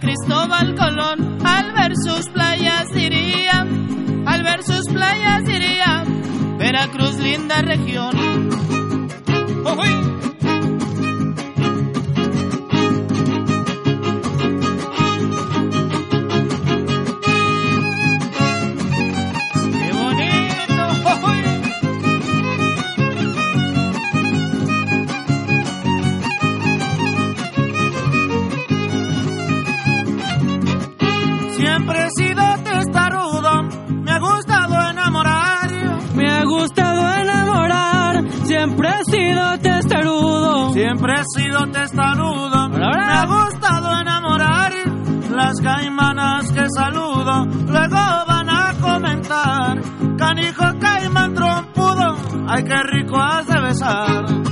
Cristóbal Colón al ver sus playas diría, al ver sus playas diría, Veracruz linda región. Siempre he sido testarudo, me ha gustado enamorar las caimanas que saludo. Luego van a comentar, canijo caimán trompudo, ay qué rico has de besar.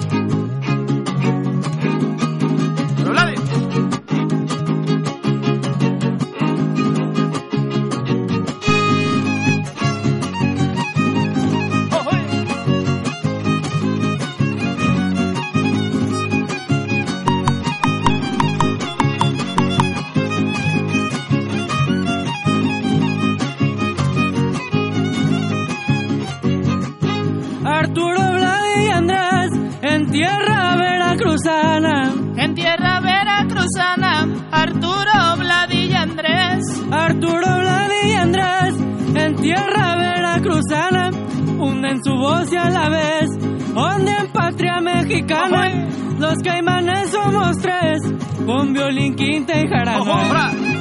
Su voz y a la vez. Donde en patria mexicana, los caimanes somos tres, con violín, quinta y jarabe.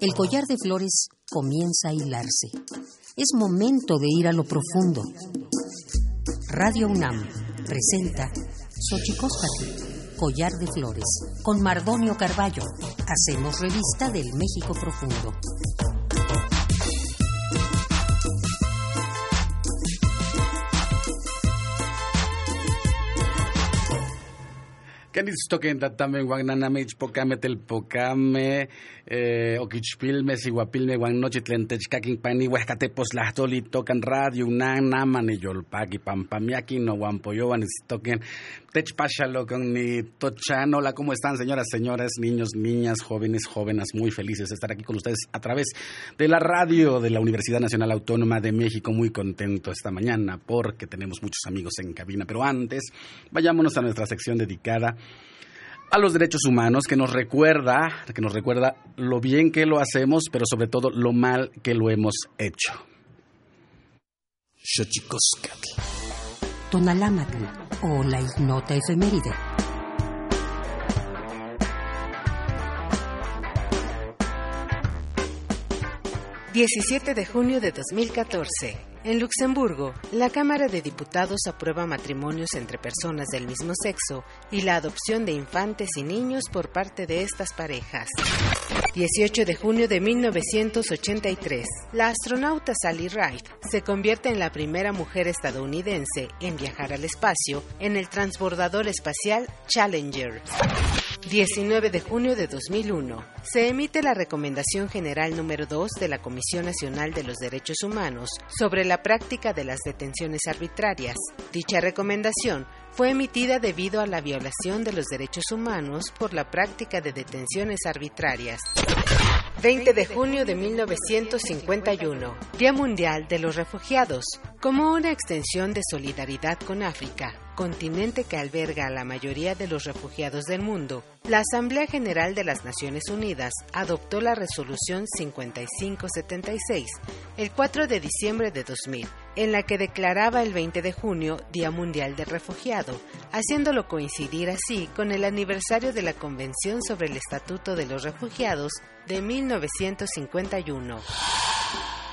El collar de flores comienza a hilarse. Es momento de ir a lo profundo. Radio UNAM presenta Xochicóscatl, collar de flores, con Mardonio Carballo. Hacemos revista del México profundo. Kanistoken tatame guagnaname ichpocame telpocame eh, oquichpilme siguapilme guannochi tlen techcaquin pani huescatepos lahtoli tocan radio unan naman yolpaki pampamiaki no guampoyoan istoken techpachalo con ni tochano hola cómo están señoras señores niños niñas jóvenes jóvenes muy felices de estar aquí con ustedes a través de la radio de la Universidad Nacional Autónoma de México. Muy contento esta mañana porque tenemos muchos amigos en cabina pero antes vayámonos a nuestra sección dedicada a los derechos humanos, que nos recuerda, que nos recuerda lo bien que lo hacemos, pero sobre todo lo mal que lo hemos hecho. Tonalámatl o la ignota efeméride. 17 de junio de 2014. En Luxemburgo, la Cámara de Diputados aprueba matrimonios entre personas del mismo sexo y la adopción de infantes y niños por parte de estas parejas. 18 de junio de 1983, la astronauta Sally Ride se convierte en la primera mujer estadounidense en viajar al espacio en el transbordador espacial Challenger. 19 de junio de 2001, se emite la Recomendación General número 2 de la Comisión Nacional de los Derechos Humanos sobre la práctica de las detenciones arbitrarias. Dicha recomendación fue emitida debido a la violación de los derechos humanos por la práctica de detenciones arbitrarias. 20 de junio de 1951, Día Mundial de los Refugiados, como una extensión de solidaridad con África, continente que alberga a la mayoría de los refugiados del mundo, la Asamblea General de las Naciones Unidas adoptó la Resolución 5576 el 4 de diciembre de 2000, en la que declaraba el 20 de junio Día Mundial del Refugiado, haciéndolo coincidir así con el aniversario de la Convención sobre el Estatuto de los Refugiados de 1951.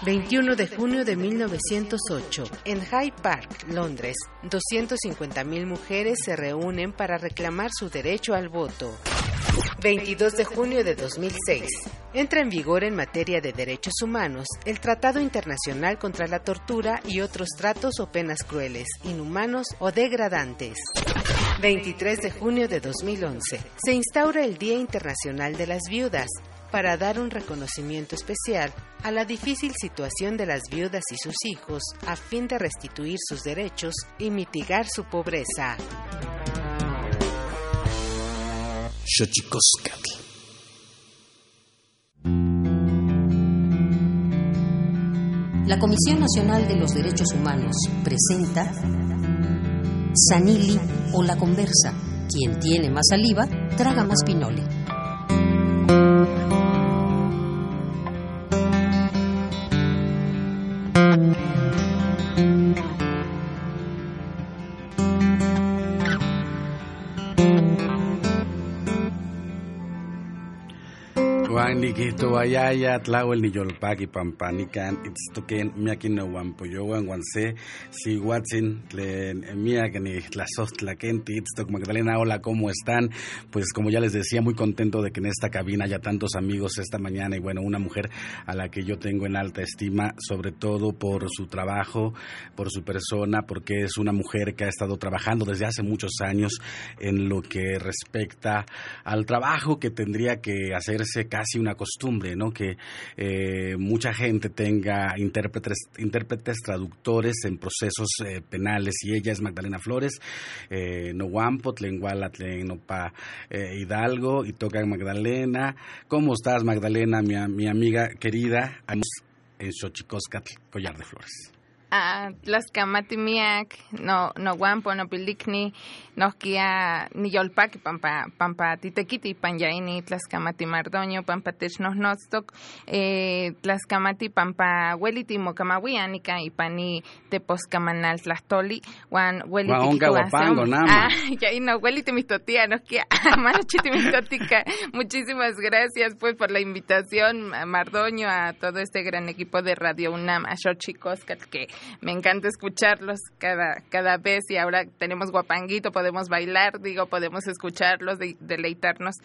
21 de junio de 1908, en Hyde Park, Londres, 250.000 mujeres se reúnen para reclamar su derecho al voto. 22 de junio de 2006. Entra en vigor en materia de derechos humanos el Tratado Internacional contra la Tortura y otros tratos o penas crueles, inhumanos o degradantes. 23 de junio de 2011. Se instaura el Día Internacional de las Viudas para dar un reconocimiento especial a la difícil situación de las viudas y sus hijos a fin de restituir sus derechos y mitigar su pobreza. La Comisión Nacional de los Derechos Humanos presenta Sanili o la conversa. Quien tiene más saliva, traga más pinole. Nikito Ayaya, Tlawel ni Yolpaki Pampanican, Itztoken, Miaki no Wampoyowan, Wanse, Si Watson, Miak ni Tlazostlaquenti, Itztok Magdalena, hola, ¿cómo están? Pues como ya les decía, muy contento de que en esta cabina haya tantos amigos esta mañana y bueno, una mujer a la que yo tengo en alta estima, sobre todo por su trabajo, por su persona, porque es una mujer que ha estado trabajando desde hace muchos años en lo que respecta al trabajo que tendría que hacerse casi una costumbre, ¿no? Que eh, mucha gente tenga intérpretes, intérpretes traductores en procesos eh, penales y ella es Magdalena Flores, eh, no Guampo, Tlenguala, Tlenopa Hidalgo y toca Magdalena. ¿Cómo estás, Magdalena, mi, mi amiga querida? En Xochicóscatl, Collar de Flores. Ah, las miak, no no guampo no pilikni nohkia niyolpaki pampa pampa titekiti panyaini tlaskamati mardoño pampa technohnotztok eh, tlaskamati pampa weliti mokamawianika ipani teposkamanal tlastoli wan weliti kituación ah ya no weliti mistotia nohkia manochiti mistotica muchísimas gracias pues por la invitación Mardoño a todo este gran equipo de Radio UNAM a Xochicoscat que me encanta escucharlos cada, cada vez y ahora tenemos guapanguito, podemos bailar, digo, podemos escucharlos, deleitarnos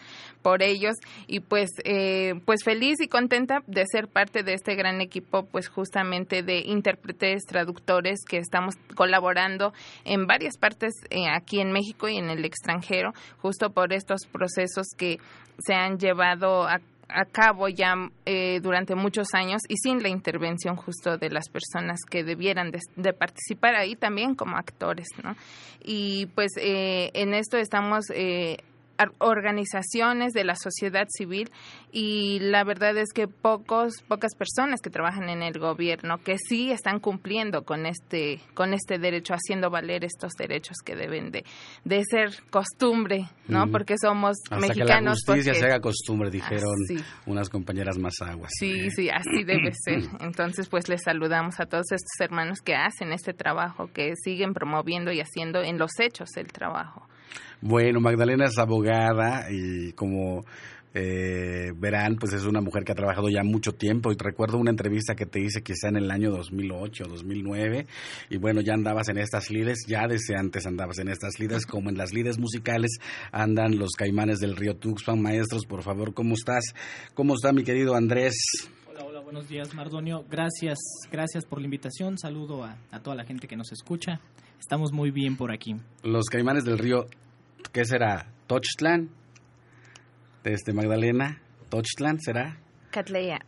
por ellos. Y pues, eh, pues feliz y contenta de ser parte de este gran equipo, pues justamente de intérpretes, traductores que estamos colaborando en varias partes eh, aquí en México y en el extranjero, justo por estos procesos que se han llevado a a cabo ya eh, durante muchos años y sin la intervención justo de las personas que debieran de, participar ahí también como actores, ¿no? Y pues eh, en esto estamos eh, organizaciones de la sociedad civil y la verdad es que pocos pocas personas que trabajan en el gobierno que sí están cumpliendo con este con este derecho haciendo valer estos derechos que deben de, de ser costumbre no porque somos mexicanos que la justicia se haga costumbre dijeron unas compañeras más aguas sí sí así debe ser. Entonces pues les saludamos a todos estos hermanos que hacen este trabajo que siguen promoviendo y haciendo en los hechos el trabajo bueno, Magdalena es abogada y como eh, verán, pues es una mujer que ha trabajado ya mucho tiempo. Y recuerdo una entrevista que te hice quizá en el año 2008, 2009. Y bueno, ya andabas en estas lides, ya desde antes andabas en estas lides, como en las lides musicales andan los caimanes del río Tuxpan. Maestros, por favor, ¿cómo estás? ¿Cómo está mi querido Andrés? Hola, hola, buenos días, Mardonio. Gracias, gracias por la invitación. Saludo a, a toda la gente que nos escucha. Estamos muy bien por aquí. Los caimanes del río, ¿qué será? ¿Tochtlan? Desde Magdalena, ¿Tochtlan será? Catleya.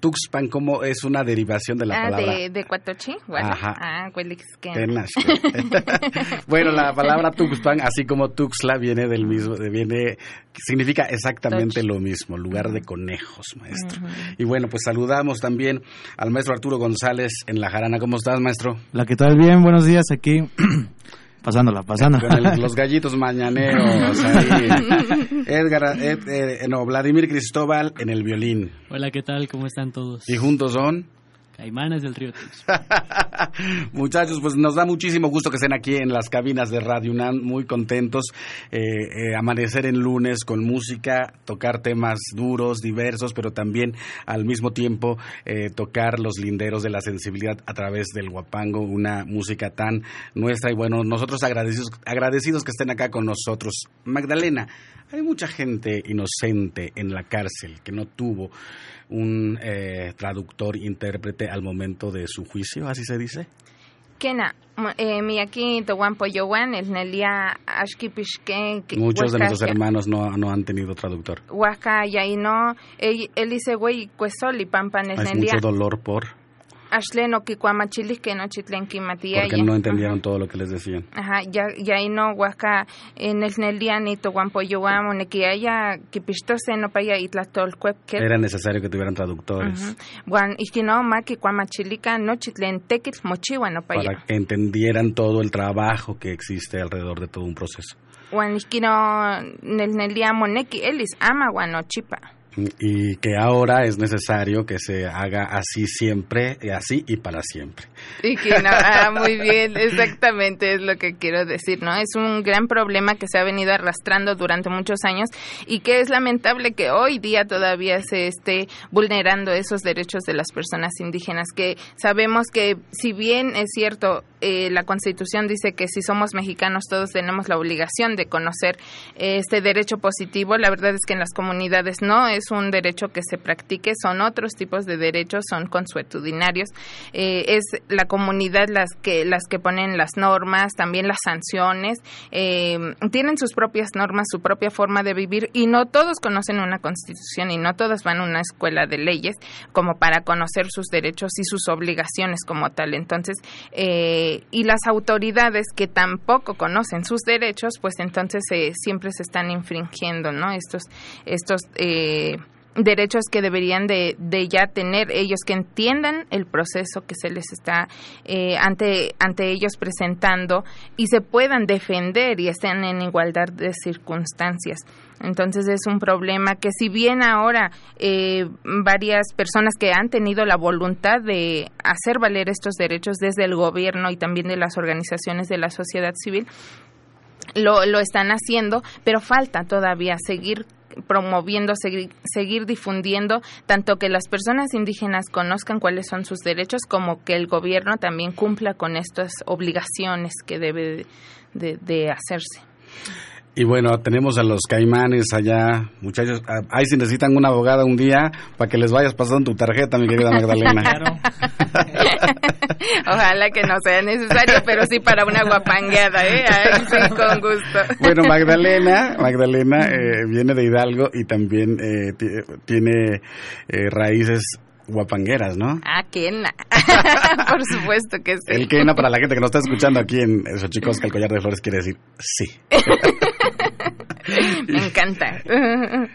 Tuxpan, ¿cómo es una derivación de la ah, palabra? de, de Cuatochi. Bueno. Ajá. Ah. Tenas. bueno, la palabra Tuxpan, así como Tuxtla, viene del mismo, viene, significa exactamente Toch. lo mismo, lugar de conejos, maestro. Y bueno, pues saludamos también al maestro Arturo González en La Jarana. ¿Cómo estás, maestro? La que tal bien, buenos días aquí. pasándola, pasándola. Con el- los gallitos mañaneros ahí. Edgar, Ed- eh, no, Vladimir Cristóbal en el violín. Hola, ¿qué tal? ¿Cómo están todos? Y juntos son... Caimanes del Río. Muchachos, pues nos da muchísimo gusto que estén aquí en las cabinas de Radio UNAM, muy contentos. eh, eh, amanecer en lunes con música, tocar temas duros, diversos, pero también al mismo tiempo eh, tocar los linderos de la sensibilidad a través del guapango, una música tan nuestra. Y bueno, nosotros agradecidos, agradecidos que estén acá con nosotros. Magdalena, hay mucha gente inocente en la cárcel que no tuvo un eh, traductor, intérprete al momento de su juicio, así se dice. Kena, eh, mi aquí Towan Poyowan, el Nelia Ashkipishke. Muchos de nuestros hermanos no, no han tenido traductor. Huaca, Yaino, él dice, güey, Cuesoli, Pampan, el Hay Nelia. mucho dolor por, Ashleno, Kikuamachilis, que no chitlenki Matíaya. porque no entendieron todo lo que les decían. Ajá, ya, ya no huaca en el Nelia ni Toguampoyoam, o que haya que pistose no paya itlatolcuepque. Era necesario que tuvieran traductores Juan, y que no, ma que cuamachilica no chitlen tequil mochiwa no paya. para que entendieran todo el trabajo que existe alrededor de todo un proceso. Juan, y que no, nel Nelia moneki elis ama guano chipa. Y que ahora es necesario que se haga así siempre, así y para siempre. Y que no, ah, muy bien, exactamente es lo que quiero decir, ¿no? Es un gran problema que se ha venido arrastrando durante muchos años y que es lamentable que hoy día todavía se esté vulnerando esos derechos de las personas indígenas, que sabemos que si bien es cierto, eh, la Constitución dice que si somos mexicanos todos tenemos la obligación de conocer este derecho positivo, la verdad es que en las comunidades no es un derecho que se practique, son otros tipos de derechos, son consuetudinarios, eh, es la comunidad las que las que ponen las normas, también las sanciones, eh, tienen sus propias normas, su propia forma de vivir y no todos conocen una constitución y no todos van a una escuela de leyes como para conocer sus derechos y sus obligaciones como tal. Entonces, eh, y las autoridades que tampoco conocen sus derechos, pues entonces eh, siempre se están infringiendo, ¿no? Estos, estos eh, derechos que deberían de, de, ya tener ellos que entiendan el proceso que se les está eh, ante ante ellos presentando y se puedan defender y estén en igualdad de circunstancias. Entonces es un problema que si bien ahora eh, varias personas que han tenido la voluntad de hacer valer estos derechos desde el gobierno y también de las organizaciones de la sociedad civil lo, lo están haciendo, pero falta todavía seguir promoviendo, seguir, seguir, difundiendo, tanto que las personas indígenas conozcan cuáles son sus derechos, como que el gobierno también cumpla con estas obligaciones que debe de, de hacerse. Y bueno, tenemos a los caimanes allá, muchachos. Ahí si necesitan una abogada un día, para que les vayas pasando tu tarjeta, mi querida Magdalena. Claro. Ojalá que no sea necesario, pero sí para una guapangueada, ¿eh? Ay, sí, con gusto. Bueno, Magdalena, Magdalena eh, viene de Hidalgo y también eh, tiene eh, raíces guapangueras, ¿no? Ah, Kena. Por supuesto que sí. El Kena, para la gente que nos está escuchando aquí en Xochicosca, el collar de flores, quiere decir sí. Me encanta.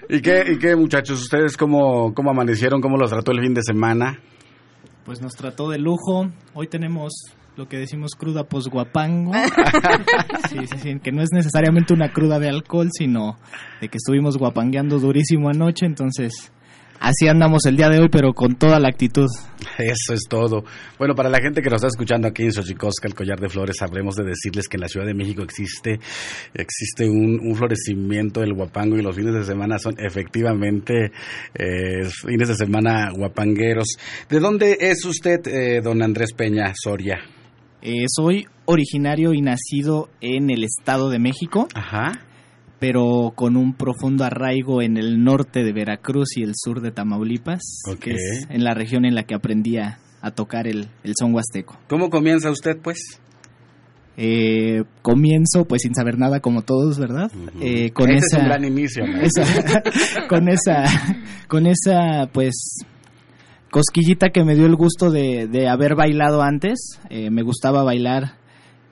¿Y qué, y qué muchachos? ¿Ustedes cómo, cómo amanecieron? ¿Cómo los trató el fin de semana? Pues nos trató de lujo. Hoy tenemos lo que decimos cruda posguapango. sí, sí, sí, que no es necesariamente una cruda de alcohol, sino de que estuvimos guapangueando durísimo anoche, entonces así andamos el día de hoy, pero con toda la actitud. Eso es todo. Bueno, para la gente que nos está escuchando aquí en Xochicosca, el Collar de Flores, habremos de decirles que en la Ciudad de México existe, existe un, florecimiento del guapango y los fines de semana son efectivamente eh, fines de semana guapangueros. ¿De dónde es usted, eh, don Andrés Peña Soria? Eh, soy originario y nacido en el Estado de México. Ajá pero con un profundo arraigo en el norte de Veracruz y el sur de Tamaulipas, que es en la región en la que aprendí a, tocar el, son huasteco. ¿Cómo comienza usted, pues? Eh, comienzo pues sin saber nada como todos, ¿verdad? eh, con esa, es un gran inicio. con esa, con esa pues cosquillita que me dio el gusto de, de haber bailado antes. Eh, me gustaba bailar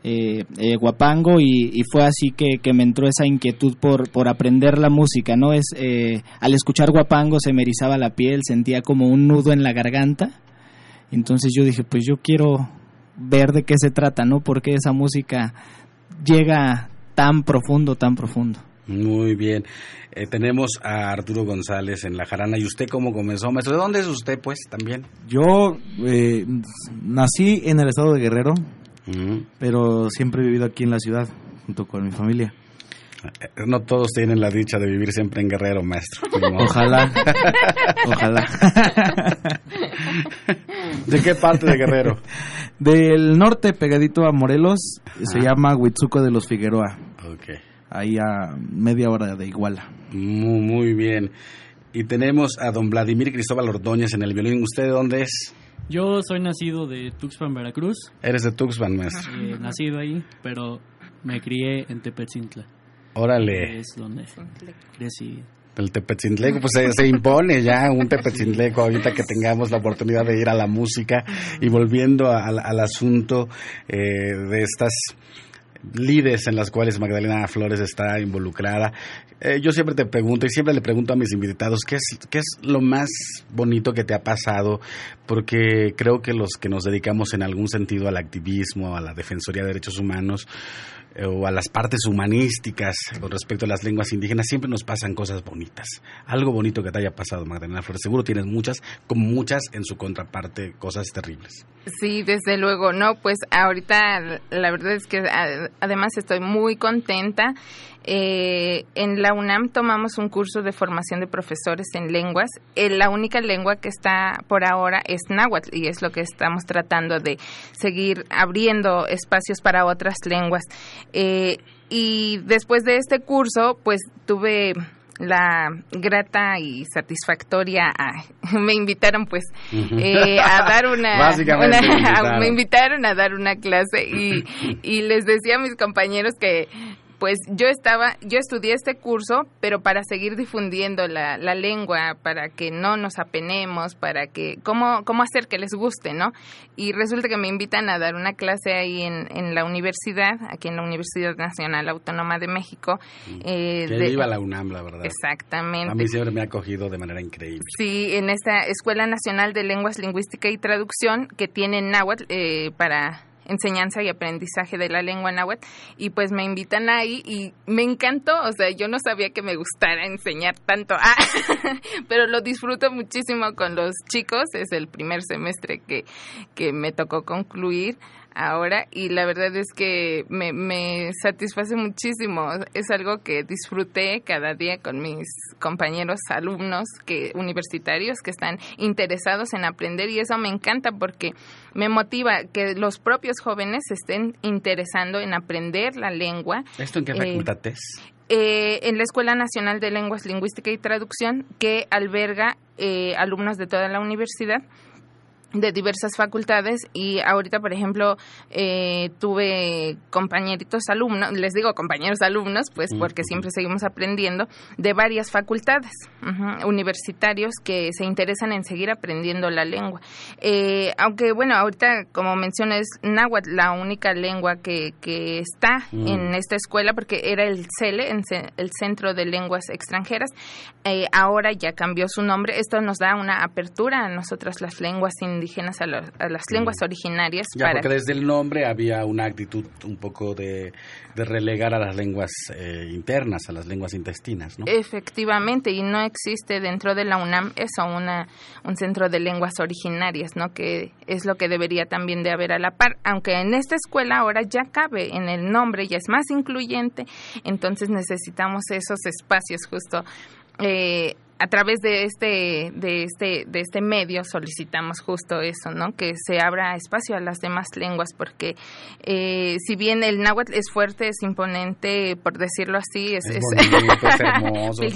eh, eh, guapango y, fue así que, me entró esa inquietud por, por aprender la música, ¿no? Es, eh, al escuchar guapango se me erizaba la piel, sentía como un nudo en la garganta, entonces yo dije, pues yo quiero ver de qué se trata, ¿no? Porque esa música llega tan profundo, tan profundo. Muy bien. Eh, tenemos a Arturo González en La Jarana. ¿Y usted cómo comenzó, maestro? ¿De dónde es usted, pues, también? Yo nací en el estado de Guerrero, pero siempre he vivido aquí en la ciudad, junto con mi familia. Eh, no todos tienen la dicha de vivir siempre en Guerrero, maestro. Ojalá. Ojalá. ¿De qué parte de Guerrero? Del norte, pegadito a Morelos, se llama Huitzuco de los Figueroa. Okay. Ahí a media hora de Iguala. Muy, muy bien. Y tenemos a don Vladimir Cristóbal Ordóñez en el violín. ¿Usted de dónde es? Yo soy nacido de Tuxpan, Veracruz. Eres de Tuxpan, maestro. Eh, nacido ahí, pero me crié en Tepetzintla. Órale. Es donde crecí. El Tepetzintleco, pues se, impone ya un Tepetzintleco ahorita que tengamos la oportunidad de ir a la música y volviendo al, asunto eh, de estas líderes en las cuales Magdalena Flores está involucrada. Eh, yo siempre te pregunto y siempre le pregunto a mis invitados qué es, qué es lo más bonito que te ha pasado, porque creo que los que nos dedicamos en algún sentido al activismo, a la defensoría de derechos humanos, o a las partes humanísticas con respecto a las lenguas indígenas, siempre nos pasan cosas bonitas. Algo bonito que te haya pasado, Magdalena Flores. Seguro tienes muchas, como muchas en su contraparte, cosas terribles. Sí, desde luego. No, pues ahorita la verdad es que además estoy muy contenta. Eh, en la UNAM tomamos un curso de formación de profesores en lenguas. Eh, la única lengua que está por ahora es náhuatl y es lo que estamos tratando de seguir abriendo espacios para otras lenguas. Eh, y después de este curso, pues tuve la grata y satisfactoria me invitaron pues a dar una, me invitaron a dar una clase y, y les decía a mis compañeros que pues yo estaba, yo estudié este curso, pero para seguir difundiendo la, la, lengua, para que no nos apenemos, para que, cómo, cómo hacer que les guste, ¿no? Y resulta que me invitan a dar una clase ahí en, en la universidad, aquí en la Universidad Nacional Autónoma de México. Mm. Eh, que viva la UNAM, la verdad. Exactamente. A mí siempre me ha acogido de manera increíble. Sí, en esta Escuela Nacional de Lenguas, Lingüística y Traducción, que tiene náhuatl eh, para enseñanza y aprendizaje de la lengua náhuatl y pues me invitan ahí y me encantó, o sea, yo no sabía que me gustara enseñar tanto, ah, pero lo disfruto muchísimo con los chicos, es el primer semestre que, que me tocó concluir ahora y la verdad es que me, me satisface muchísimo. Es algo que disfruté cada día con mis compañeros alumnos que universitarios que están interesados en aprender y eso me encanta porque me motiva que los propios jóvenes estén interesando en aprender la lengua. ¿Esto en qué eh, facultad es? Eh, en la Escuela Nacional de Lenguas, Lingüística y Traducción, que alberga eh, alumnos de toda la universidad de diversas facultades y ahorita, por ejemplo, eh, tuve compañeritos alumnos, les digo compañeros alumnos, pues porque siempre seguimos aprendiendo, de varias facultades universitarios que se interesan en seguir aprendiendo la lengua. Eh, aunque, bueno, ahorita, como mencioné, es náhuatl la única lengua que, que está mm. en esta escuela porque era el CELE, el Centro de Lenguas Extranjeras. Eh, ahora ya cambió su nombre. Esto nos da una apertura a nosotras las lenguas indígenas indígenas, a, las lenguas originarias. Ya, porque desde el nombre había una actitud un poco de, relegar a las lenguas eh, internas, a las lenguas intestinas, ¿no? Efectivamente, y no existe dentro de la UNAM eso, una, un centro de lenguas originarias, ¿no? Que es lo que debería también de haber a la par, aunque en esta escuela ahora ya cabe en el nombre, ya es más incluyente, entonces necesitamos esos espacios justo eh, a través de este, de este, de este medio solicitamos justo eso, ¿no? Que se abra espacio a las demás lenguas, porque eh, si bien el náhuatl es fuerte, es imponente, por decirlo así, es, es, es hermoso, es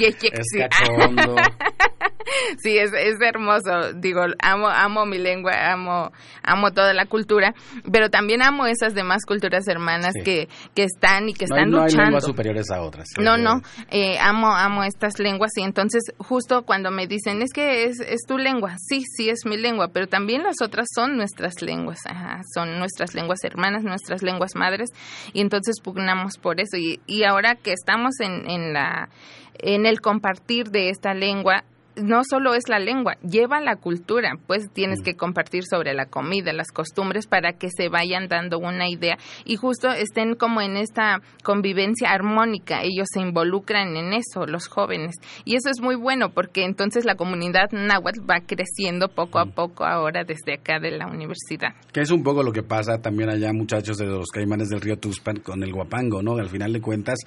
cachondo. sí, es, es hermoso. Digo, amo, amo mi lengua, amo, amo toda la cultura, pero también amo esas demás culturas hermanas que, que están y que están no luchando. Hay lenguas superiores a otras. No, no, eh, amo, amo estas lenguas y entonces justo cuando me dicen es que es, es tu lengua, sí, sí es mi lengua, pero también las otras son nuestras lenguas, son nuestras lenguas hermanas, nuestras lenguas madres y entonces pugnamos por eso y, y ahora que estamos en, en la en el compartir de esta lengua no solo es la lengua, lleva la cultura, pues tienes mm. que compartir sobre la comida, las costumbres para que se vayan dando una idea y justo estén como en esta convivencia armónica, ellos se involucran en eso, los jóvenes, y eso es muy bueno porque entonces la comunidad náhuatl va creciendo poco a mm. poco ahora desde acá de la universidad. Que es un poco lo que pasa también allá muchachos de los caimanes del río Tuxpan con el guapango, ¿no? Al final de cuentas,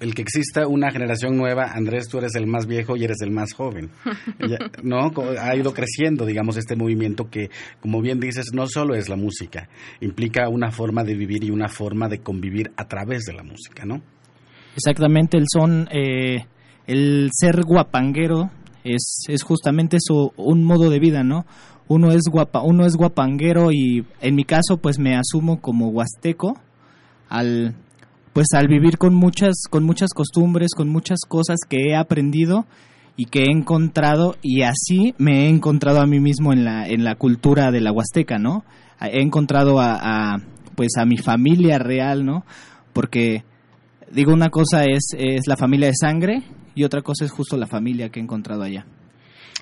el que exista una generación nueva, Andrés, tú eres el más viejo y eres el más joven. ¿No? Ha ido creciendo, digamos, este movimiento que, como bien dices, no solo es la música, implica una forma de vivir y una forma de convivir a través de la música, ¿no? Exactamente, el son, eh, el ser guapanguero es, es justamente eso, un modo de vida, ¿no? Uno es, guapa, uno es guapanguero y en mi caso pues me asumo como huasteco al pues al vivir con muchas con muchas costumbres, con muchas cosas que he aprendido y que he encontrado y así me he encontrado a mí mismo en la en la cultura de la Huasteca, ¿no? He encontrado a, pues a mi familia real, ¿no? Porque digo una cosa es es la familia de sangre y otra cosa es justo la familia que he encontrado allá.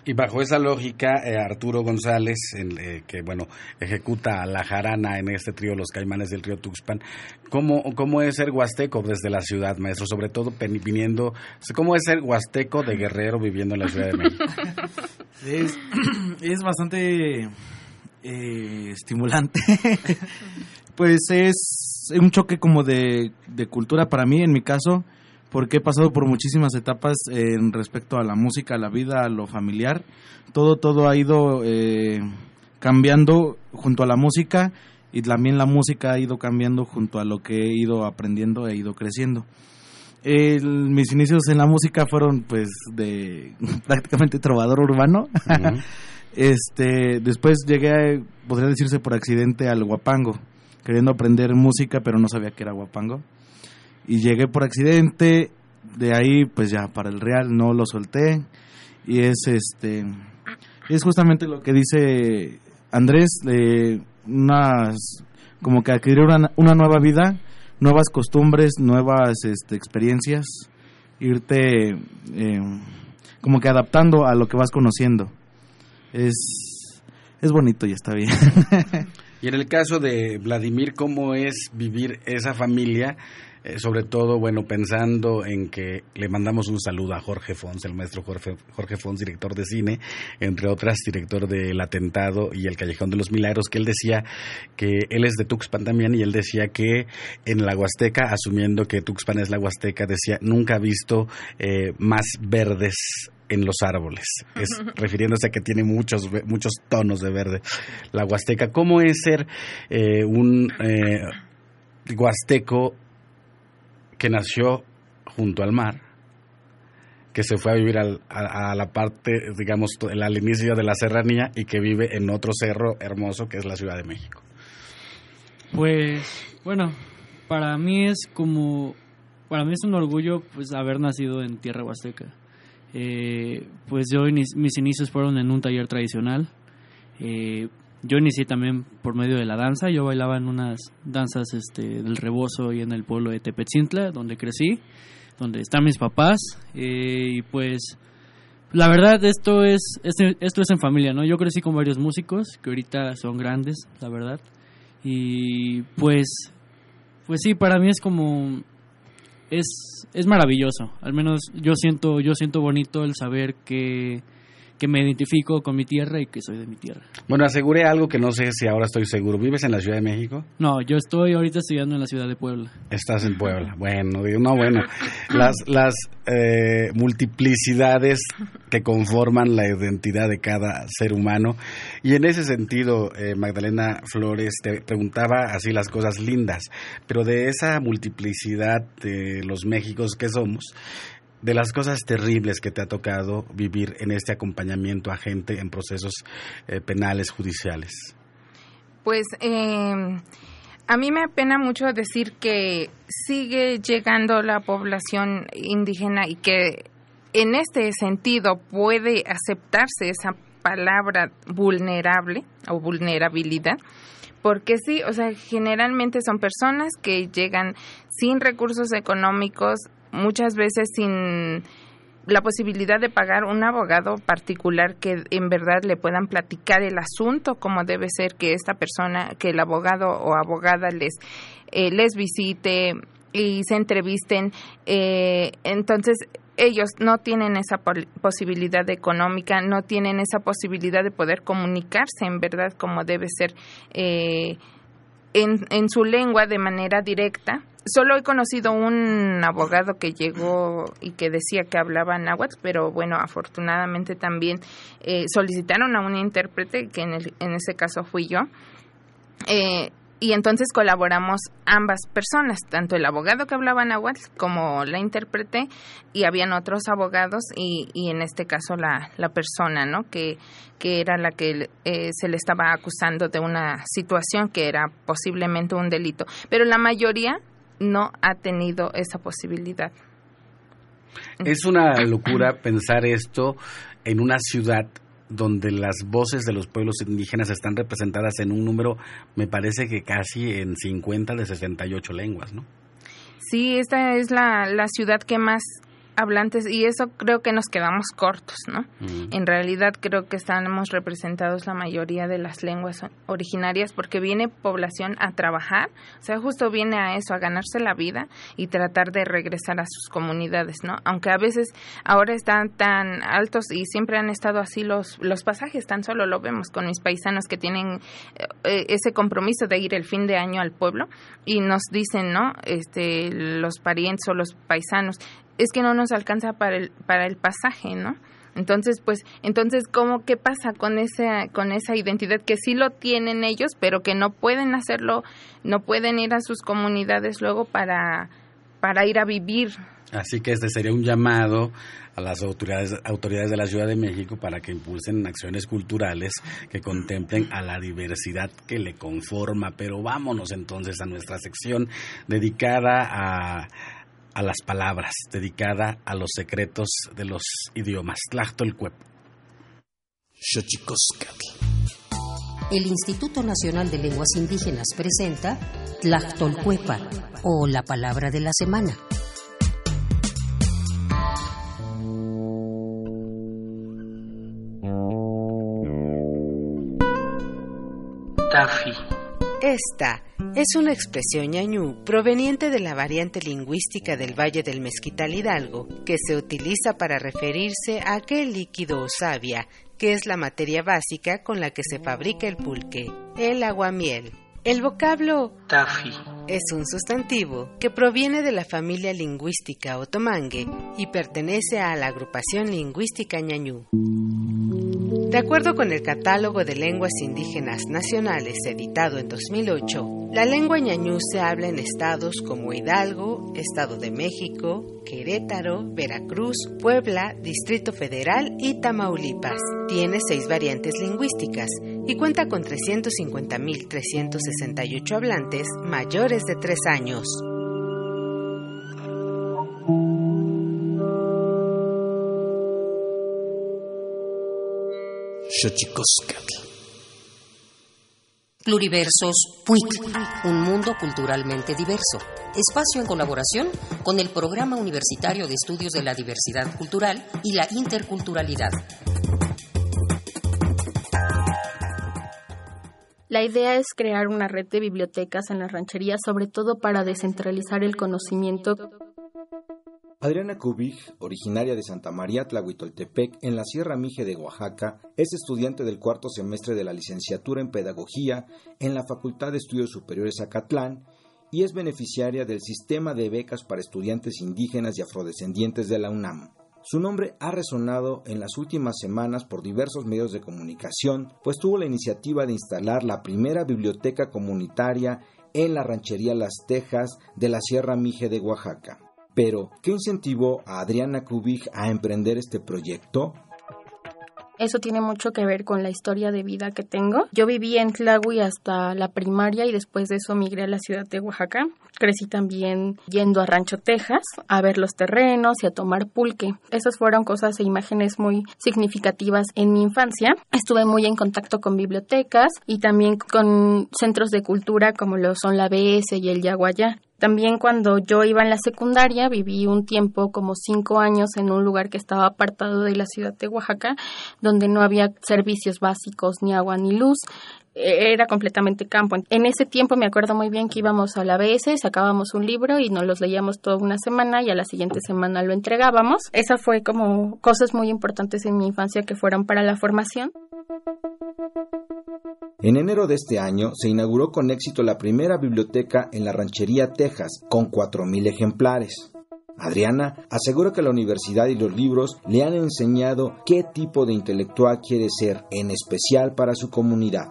Y bajo esa lógica, eh, Arturo González, eh, que bueno, ejecuta la jarana en este trío Los Caimanes del río Tuxpan, ¿cómo, ¿cómo es ser huasteco desde la ciudad, maestro? Sobre todo viniendo, ¿cómo es ser huasteco de guerrero viviendo en la Ciudad de México? Es, es bastante eh, estimulante. pues es un choque como de, de cultura para mí, en mi caso porque he pasado por muchísimas etapas en respecto a la música, a la vida, a lo familiar. Todo, todo ha ido eh, cambiando junto a la música y también la música ha ido cambiando junto a lo que he ido aprendiendo e ido creciendo. mis inicios en la música fueron pues de prácticamente trovador urbano. este, después llegué, podría decirse por accidente, al guapango, queriendo aprender música, pero no sabía que era guapango y llegué por accidente, de ahí pues ya para el Real no lo solté y es este es justamente lo que dice Andrés de unas como que adquirir una, una nueva vida, nuevas costumbres, nuevas este, experiencias, irte eh, como que adaptando a lo que vas conociendo. Es es bonito y está bien. y en el caso de Vladimir, ¿cómo es vivir esa familia? Eh, sobre todo, bueno, pensando en que le mandamos un saludo a Jorge Fons, el maestro Jorge, Jorge Fons, director de cine, entre otras, director del Atentado y El Callejón de los Milagros, que él decía que él es de Tuxpan también y él decía que en la Huasteca, asumiendo que Tuxpan es la Huasteca, decía, nunca ha visto eh, más verdes en los árboles, es refiriéndose a que tiene muchos muchos tonos de verde. La Huasteca, ¿cómo es ser eh, un huasteco que nació junto al mar, que se fue a vivir a, la parte, digamos, al inicio de la serranía y que vive en otro cerro hermoso que es la Ciudad de México. Pues, bueno, para mí es como, para mí es un orgullo pues haber nacido en tierra huasteca. Eh, pues yo mis inicios fueron en un taller tradicional. Eh, yo inicié también por medio de la danza. Yo bailaba en unas danzas este, del rebozo y en el pueblo de Tepetzintla, donde crecí, donde están mis papás. Eh, y pues La verdad, esto es, esto es en familia, ¿no? Yo crecí con varios músicos que ahorita son grandes, la verdad. Y pues, pues sí, para mí es como, es, es maravilloso. Al menos yo siento, yo siento bonito el saber que que me identifico con mi tierra y que soy de mi tierra. Bueno, aseguré algo que no sé si ahora estoy seguro. ¿Vives en la Ciudad de México? No, yo estoy ahorita estudiando en la ciudad de Puebla. Estás en Puebla. Bueno, digo, no, bueno. Las, las eh, multiplicidades que conforman la identidad de cada ser humano. Y en ese sentido, eh, Magdalena Flores te preguntaba así las cosas lindas, pero de esa multiplicidad de los Méxicos que somos, de las cosas terribles que te ha tocado vivir en este acompañamiento a gente en procesos eh, penales judiciales? Pues eh, a mí me apena mucho decir que sigue llegando la población indígena y que en este sentido puede aceptarse esa palabra vulnerable o vulnerabilidad porque sí, o sea, generalmente son personas que llegan sin recursos económicos muchas veces sin la posibilidad de pagar un abogado particular que en verdad le puedan platicar el asunto como debe ser que esta persona, que el abogado o abogada les, eh, les visite y se entrevisten. Eh, entonces, ellos no tienen esa posibilidad económica, no tienen esa posibilidad de poder comunicarse en verdad como debe ser eh, en, en su lengua de manera directa solo he conocido un abogado que llegó y que decía que hablaba náhuatl, pero bueno, afortunadamente también eh, solicitaron a un intérprete, que en, el, en ese caso fui yo. Eh, y entonces colaboramos ambas personas, tanto el abogado que hablaba náhuatl como la intérprete, y habían otros abogados y, y en este caso la, la persona, ¿no? Que, que era la que eh, se le estaba acusando de una situación que era posiblemente un delito. Pero la mayoría no ha tenido esa posibilidad. Es una locura pensar esto en una ciudad donde las voces de los pueblos indígenas están representadas en un número, me parece que casi en 50 de 68 lenguas, ¿no? Sí, esta es la, la ciudad que más hablantes y eso creo que nos quedamos cortos, ¿no? Mm. En realidad creo que estamos representados la mayoría de las lenguas originarias porque viene población a trabajar, o sea, justo viene a eso, a ganarse la vida y tratar de regresar a sus comunidades, ¿no? Aunque a veces ahora están tan altos y siempre han estado así los los pasajes, tan solo lo vemos con mis paisanos que tienen eh, ese compromiso de ir el fin de año al pueblo y nos dicen, ¿no? Este los parientes o los paisanos es que no nos alcanza para el, para el pasaje, ¿no? Entonces, pues, entonces, ¿cómo, qué pasa con esa, con esa identidad que sí lo tienen ellos, pero que no pueden hacerlo, no pueden ir a sus comunidades luego para, para ir a vivir? Así que este sería un llamado a las autoridades, autoridades de la Ciudad de México para que impulsen acciones culturales que contemplen a la diversidad que le conforma. Pero vámonos entonces a nuestra sección dedicada a a las palabras, dedicada a los secretos de los idiomas. Tlachtolcuep. El Instituto Nacional de Lenguas Indígenas presenta Tlachtolcuepa o la palabra de la semana. Tafi. Esta es una expresión ñañú proveniente de la variante lingüística del Valle del Mezquital Hidalgo, que se utiliza para referirse a aquel líquido o savia, que es la materia básica con la que se fabrica el pulque, el aguamiel. El vocablo tafi es un sustantivo que proviene de la familia lingüística otomangue y pertenece a la agrupación lingüística ñañú. De acuerdo con el Catálogo de Lenguas Indígenas Nacionales editado en 2008, la lengua ñañú se habla en estados como Hidalgo, Estado de México, Querétaro, Veracruz, Puebla, Distrito Federal y Tamaulipas. Tiene seis variantes lingüísticas y cuenta con 350.368 hablantes mayores de tres años. Pluriversos PUIC, un mundo culturalmente diverso. espacio en colaboración con el Programa Universitario de Estudios de la Diversidad Cultural y la Interculturalidad. La idea es crear una red de bibliotecas en las rancherías, sobre todo para descentralizar el conocimiento. Adriana Kubig, originaria de Santa María Tlahuitoltepec, en la Sierra Mije de Oaxaca, es estudiante del cuarto semestre de la licenciatura en Pedagogía en la Facultad de Estudios Superiores Acatlán y es beneficiaria del sistema de becas para estudiantes indígenas y afrodescendientes de la UNAM. Su nombre ha resonado en las últimas semanas por diversos medios de comunicación, pues tuvo la iniciativa de instalar la primera biblioteca comunitaria en la ranchería Las Tejas de la Sierra Mije de Oaxaca. Pero, ¿qué incentivó a Adriana Kubik a emprender este proyecto? Eso tiene mucho que ver con la historia de vida que tengo. Yo viví en Tlahui hasta la primaria y después de eso migré a la ciudad de Oaxaca. Crecí también yendo a Rancho Texas a ver los terrenos y a tomar pulque. Esas fueron cosas e imágenes muy significativas en mi infancia. Estuve muy en contacto con bibliotecas y también con centros de cultura como lo son la BS y el Yaguayá. También cuando yo iba en la secundaria viví un tiempo, como cinco años, en un lugar que estaba apartado de la ciudad de Oaxaca, donde no había servicios básicos, ni agua ni luz. E-, era completamente campo. En ese tiempo me acuerdo muy bien que íbamos a la BS, sacábamos un libro y nos los leíamos toda una semana y a la siguiente semana lo entregábamos. Esa fue como cosas muy importantes en mi infancia que fueron para la formación. En enero de este año se inauguró con éxito la primera biblioteca en la ranchería Texas, con 4.000 ejemplares. Adriana asegura que la universidad y los libros le han enseñado qué tipo de intelectual quiere ser, en especial para su comunidad.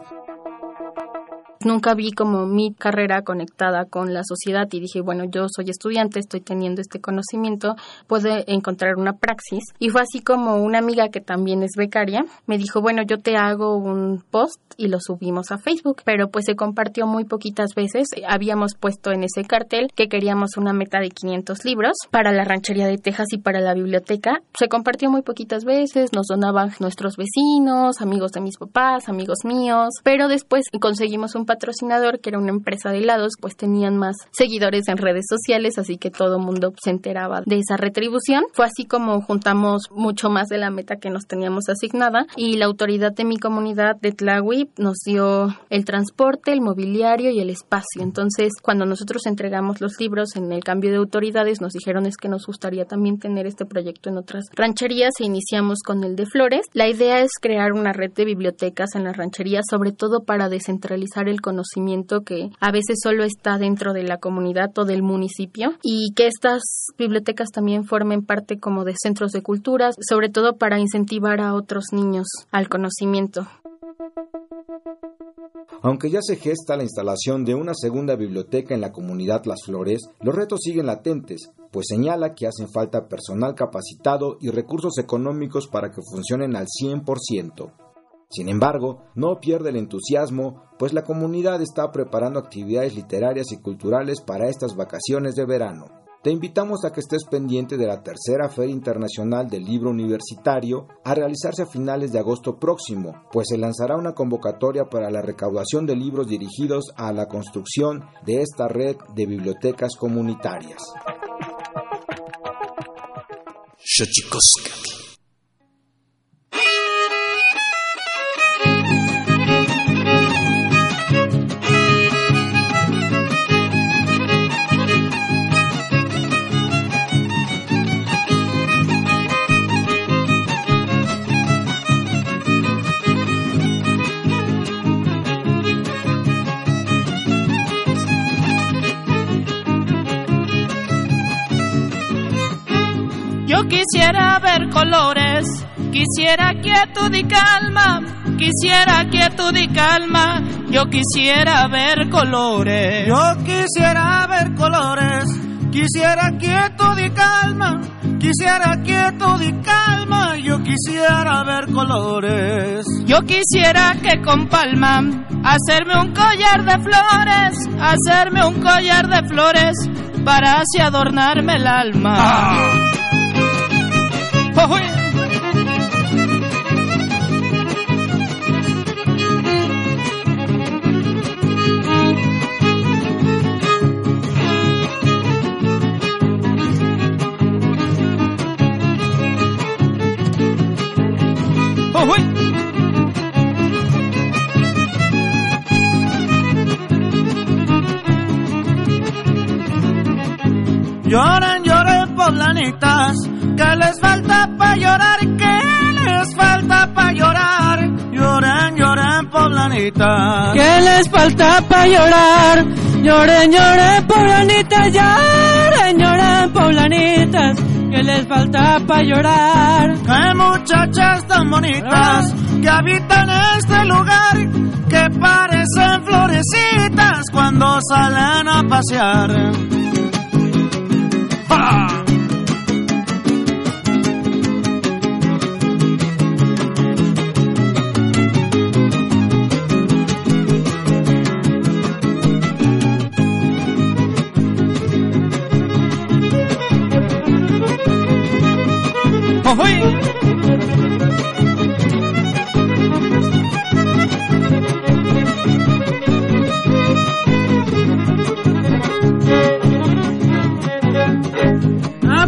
Nunca vi como mi carrera conectada con la sociedad y dije, bueno, yo soy estudiante, estoy teniendo este conocimiento, puedo encontrar una praxis. Y fue así como una amiga que también es becaria me dijo, bueno, yo te hago un post y lo subimos a Facebook, pero pues se compartió muy poquitas veces. Habíamos puesto en ese cartel que queríamos una meta de 500 libros para la ranchería de Texas y para la biblioteca. Se compartió muy poquitas veces, nos donaban nuestros vecinos, amigos de mis papás, amigos míos, pero después conseguimos un patrocinador que era una empresa de helados, pues tenían más seguidores en redes sociales, así que todo mundo se enteraba de esa retribución. Fue así como juntamos mucho más de la meta que nos teníamos asignada y la autoridad de mi comunidad de Tlahui nos dio el transporte, el mobiliario y el espacio. Entonces, cuando nosotros entregamos los libros en el cambio de autoridades, nos dijeron es que nos gustaría también tener este proyecto en otras rancherías e iniciamos con el de Flores. La idea es crear una red de bibliotecas en las rancherías, sobre todo para descentralizar el conocimiento que a veces solo está dentro de la comunidad o del municipio y que estas bibliotecas también formen parte como de centros de cultura, sobre todo para incentivar a otros niños al conocimiento. Aunque ya se gesta la instalación de una segunda biblioteca en la comunidad Las Flores, los retos siguen latentes, pues señala que hacen falta personal capacitado y recursos económicos para que funcionen al 100%. Sin embargo, no pierde el entusiasmo, pues la comunidad está preparando actividades literarias y culturales para estas vacaciones de verano. Te invitamos a que estés pendiente de la tercera Feria Internacional del Libro Universitario a realizarse a finales de agosto próximo, pues se lanzará una convocatoria para la recaudación de libros dirigidos a la construcción de esta red de bibliotecas comunitarias. Quisiera ver colores, quisiera quietud y calma, quisiera quietud y calma, yo quisiera ver colores. Yo quisiera ver colores, quisiera quietud y calma, quisiera quietud y calma, yo quisiera ver colores. Yo quisiera que con palma hacerme un collar de flores, hacerme un collar de flores para así adornarme el alma. Ah. Lloran, lloren, poblanitas, que les poblanitas. ¿Qué les falta pa' llorar? Lloren, lloren, poblanitas, lloren, lloren, poblanitas. ¿Qué les falta pa' llorar? Qué muchachas tan bonitas que habitan este lugar, que parecen florecitas cuando salen a pasear. ¡Ja! A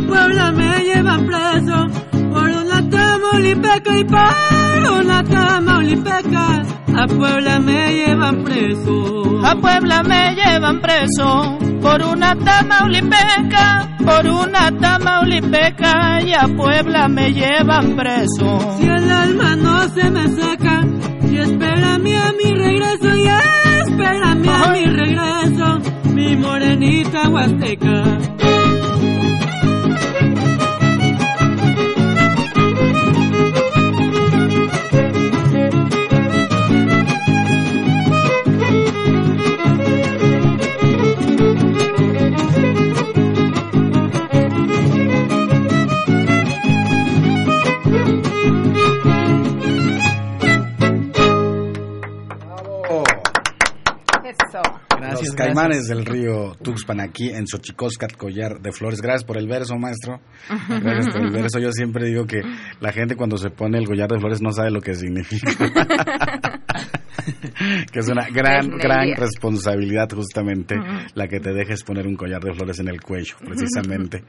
Puebla me llevan preso por una tamaulipeca y por una tamaulipeca. A Puebla me llevan preso. A Puebla me llevan preso por una tamaulipeca, por una tamaulipeca y a Puebla me llevan preso. Si el alma no se me seca, y espérame a mi regreso, y espérame a mi regreso, mi morenita huasteca. Caimanes del río Tuxpan aquí en Xochicóscat, Collar de Flores. Gracias por el verso, maestro. Gracias por el verso. Yo siempre digo que la gente cuando se pone el collar de flores no sabe lo que significa. que es una gran, gran responsabilidad justamente la que te dejes poner un collar de flores en el cuello, precisamente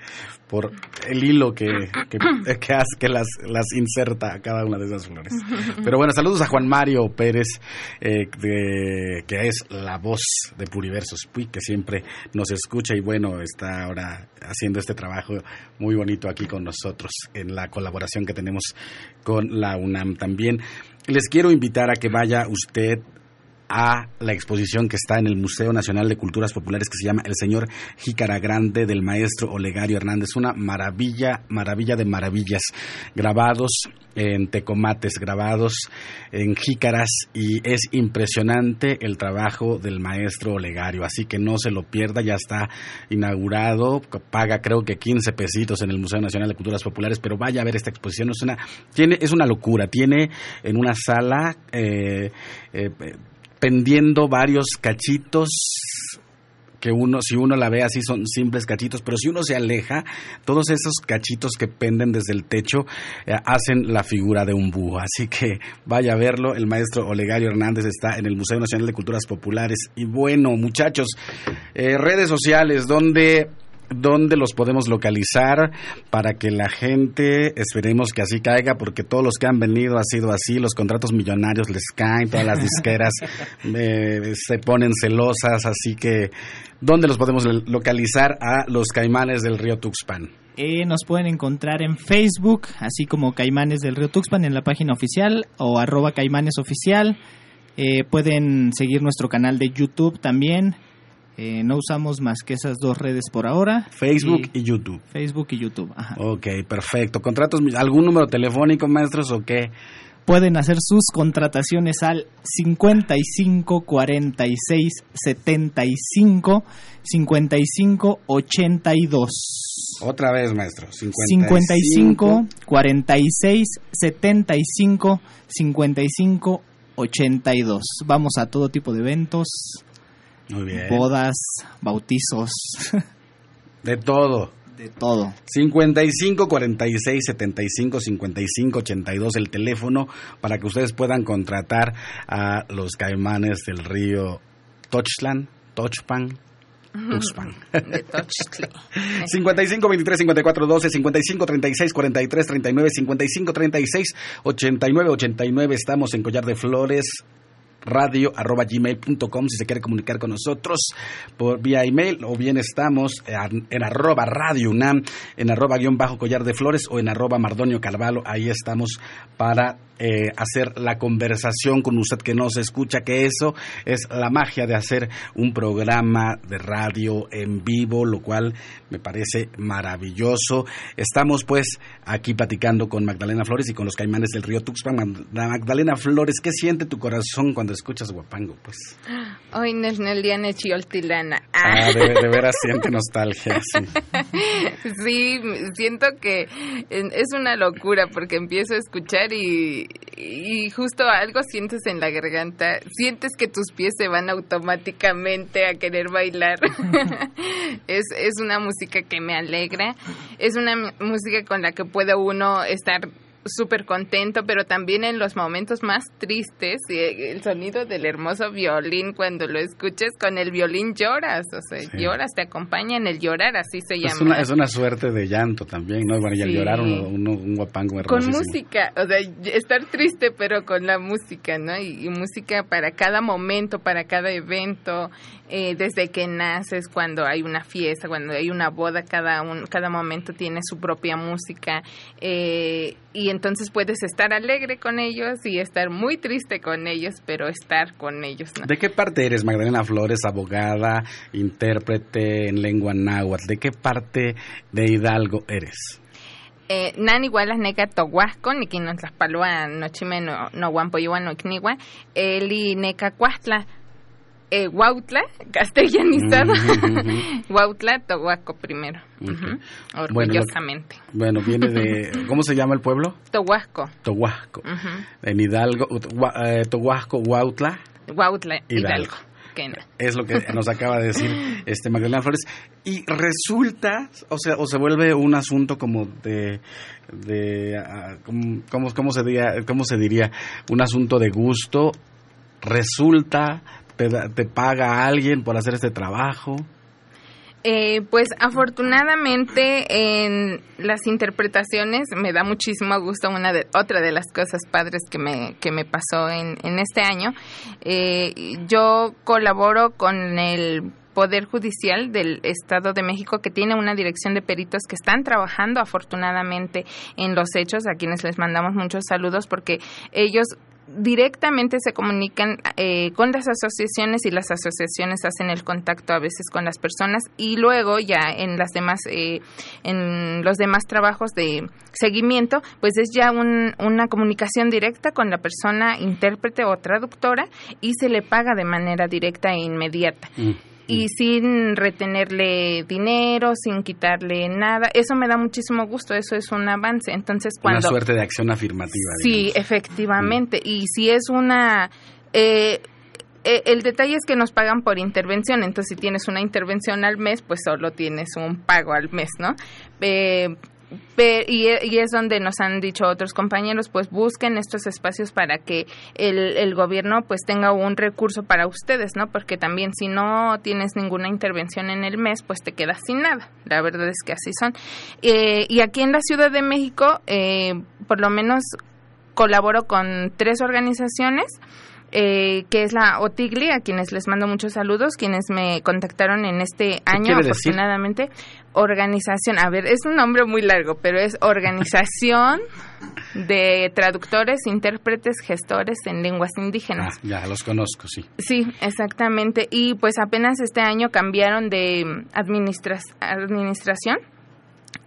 por el hilo que, que, que hace que las, las inserta a cada una de esas flores. Pero bueno, saludos a Juan Mario Pérez, eh, de- que es la voz de Puriversos Puy, que siempre nos escucha y bueno, está ahora haciendo este trabajo muy bonito aquí con nosotros en la colaboración que tenemos con la UNAM también. Les quiero invitar a que vaya usted a la exposición que está en el Museo Nacional de Culturas Populares que se llama El Señor Jícara Grande del maestro Olegario Hernández. Una maravilla, maravilla de maravillas. Grabados en tecomates, grabados en jícaras y es impresionante el trabajo del maestro Olegario. Así que no se lo pierda, ya está inaugurado. Paga creo que 15 pesitos en el Museo Nacional de Culturas Populares, pero vaya a ver esta exposición. Es una, tiene, es una locura. Tiene en una sala... eh, eh, pendiendo varios cachitos que uno, si uno la ve así son simples cachitos, pero si uno se aleja, todos esos cachitos que penden desde el techo eh, hacen la figura de un búho. Así que vaya a verlo, el maestro Olegario Hernández está en el Museo Nacional de Culturas Populares. Y bueno, muchachos, eh, redes sociales, donde dónde los podemos localizar para que la gente, esperemos que así caiga, porque todos los que han venido ha sido así, los contratos millonarios les caen, todas las disqueras eh, se ponen celosas, así que ¿dónde los podemos lo- localizar a los caimanes del río Tuxpan? Eh, nos pueden encontrar en Facebook, así como Caimanes del Río Tuxpan en la página oficial o arroba Caimanes Oficial. Eh, pueden seguir nuestro canal de YouTube también. Eh, no usamos más que esas dos redes por ahora. Facebook y, YouTube. Facebook y YouTube, ajá. Ok, perfecto. ¿Contratos, algún número telefónico, maestros, o qué? Pueden hacer sus contrataciones al 55 46 75 55 82. Otra vez, maestro. 55 46 75 55 82. Vamos a todo tipo de eventos, Muy bien. bodas, bautizos, De todo. de todo. 55 46 75 55 82 el teléfono para que ustedes puedan contratar a los caimanes del río Tochlan, Tochpan, Tuxpan. De Tochtli. 55 23 54 12 55 36 43 39 55 36 89 89 estamos en Collar de Flores radio arroba gmail.com si se quiere comunicar con nosotros por vía email o bien estamos en, arroba radio UNAM, en arroba guion bajo collar de flores o en arroba mardonio carvalho. Ahí estamos para eh, hacer la conversación con usted que nos escucha, que eso es la magia de hacer un programa de radio en vivo, lo cual me parece maravilloso. Estamos pues aquí platicando con Magdalena Flores y con los caimanes del río Tuxpan. Magdalena Flores, ¿qué siente tu corazón cuando escuchas Guapango? Pues. Hoy en el día chioltilana. Ah, de, de veras siente nostalgia. Sí. sí, siento que es una locura porque empiezo a escuchar y, y justo algo sientes en la garganta, sientes que tus pies se van automáticamente a querer bailar. es, es una música que me alegra, es una música con la que puede uno estar súper contento, pero también en los momentos más tristes, el sonido del hermoso violín, cuando lo escuches con el violín lloras, o sea, lloras, te acompaña en el llorar, así se llama. Es una, es una suerte de llanto también, ¿no? Bueno, y al llorar un guapango Con música, o sea, estar triste, pero con la música, ¿no? Y, música para cada momento, para cada evento, eh, desde que naces, cuando hay una fiesta, cuando hay una boda, cada, un, cada momento tiene su propia música. Eh, y entonces puedes estar alegre con ellos y estar muy triste con ellos, pero estar con ellos. ¿De qué parte eres, Magdalena Flores, abogada, intérprete en lengua náhuatl? ¿De qué parte de Hidalgo eres? Eh, nan igual nega tohuasco, ni quien nos las palua no chime no, guampo no ikniwa, eli neca cuastla, eh, Huautla, castellanizado. Huautla, Tohuaco primero. Orgullosamente. Bueno, viene de. ¿Cómo se llama el pueblo? Tohuasco. Tohuasco. En Hidalgo, eh, Tohuasco, Huautla. Huautla, Hidalgo. Es lo que nos acaba de decir este Magdalena Flores. Y resulta, o sea, o se vuelve un asunto como de, de uh, ¿cómo, cómo, se diría, ¿cómo se diría? Un asunto de gusto. Resulta te, paga alguien por hacer este trabajo? Eh, pues afortunadamente en las interpretaciones me da muchísimo gusto una de otra de las cosas padres que me que me pasó en, en este año eh, yo colaboro con el Poder Judicial del Estado de México que tiene una dirección de peritos que están trabajando afortunadamente en los hechos, a quienes les mandamos muchos saludos porque ellos directamente se comunican eh, con las asociaciones y las asociaciones hacen el contacto a veces con las personas y luego ya en las demás eh, en los demás trabajos de seguimiento pues es ya una comunicación directa con la persona intérprete o traductora y se le paga de manera directa e inmediata. Mm y sin retenerle dinero, sin quitarle nada. Eso me da muchísimo gusto, eso es un avance. Entonces, cuando... Una suerte de acción afirmativa. Sí, efectivamente. Y si es una... Eh, eh, el detalle es que nos pagan por intervención, entonces si tienes una intervención al mes, pues solo tienes un pago al mes, ¿no? Eh, y, es donde nos han dicho otros compañeros, pues busquen estos espacios para que el, gobierno pues tenga un recurso para ustedes, ¿no? Porque también si no tienes ninguna intervención en el mes, pues te quedas sin nada. La verdad es que así son. Eh, y aquí en la Ciudad de México, eh, por lo menos colaboro con tres organizaciones eh, que es la OTIGLI, a quienes les mando muchos saludos, quienes me contactaron en este año, afortunadamente. Organización, a ver, es un nombre muy largo, pero es Organización de Traductores, Intérpretes, Gestores en Lenguas Indígenas. Ah, ya, los conozco, sí. Sí, exactamente. Y pues apenas este año cambiaron de administración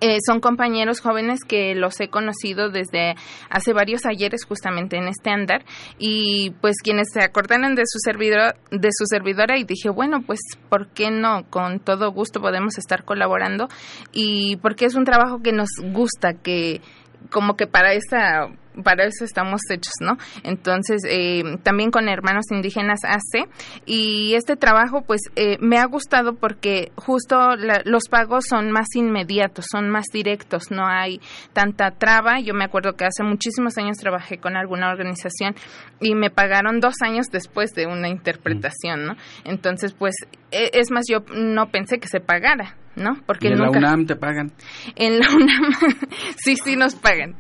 eh, son compañeros jóvenes que los he conocido desde hace varios ayeres justamente en este andar. Y pues quienes se acordaron de su servidor de su servidora y dije bueno pues por qué no con todo gusto podemos estar colaborando y porque es un trabajo que nos gusta que como que para esa para eso estamos hechos, ¿no? Entonces, eh, también con hermanos indígenas hace, y este trabajo, pues, eh, me ha gustado porque justo los pagos son más inmediatos, son más directos, no hay tanta traba. Yo me acuerdo que hace muchísimos años trabajé con alguna organización y me pagaron dos años después de una interpretación, ¿no? Entonces, pues, e, es más, yo no pensé que se pagara ¿no? Porque ¿Y en nunca... la UNAM te pagan? En la UNAM sí, sí nos pagan.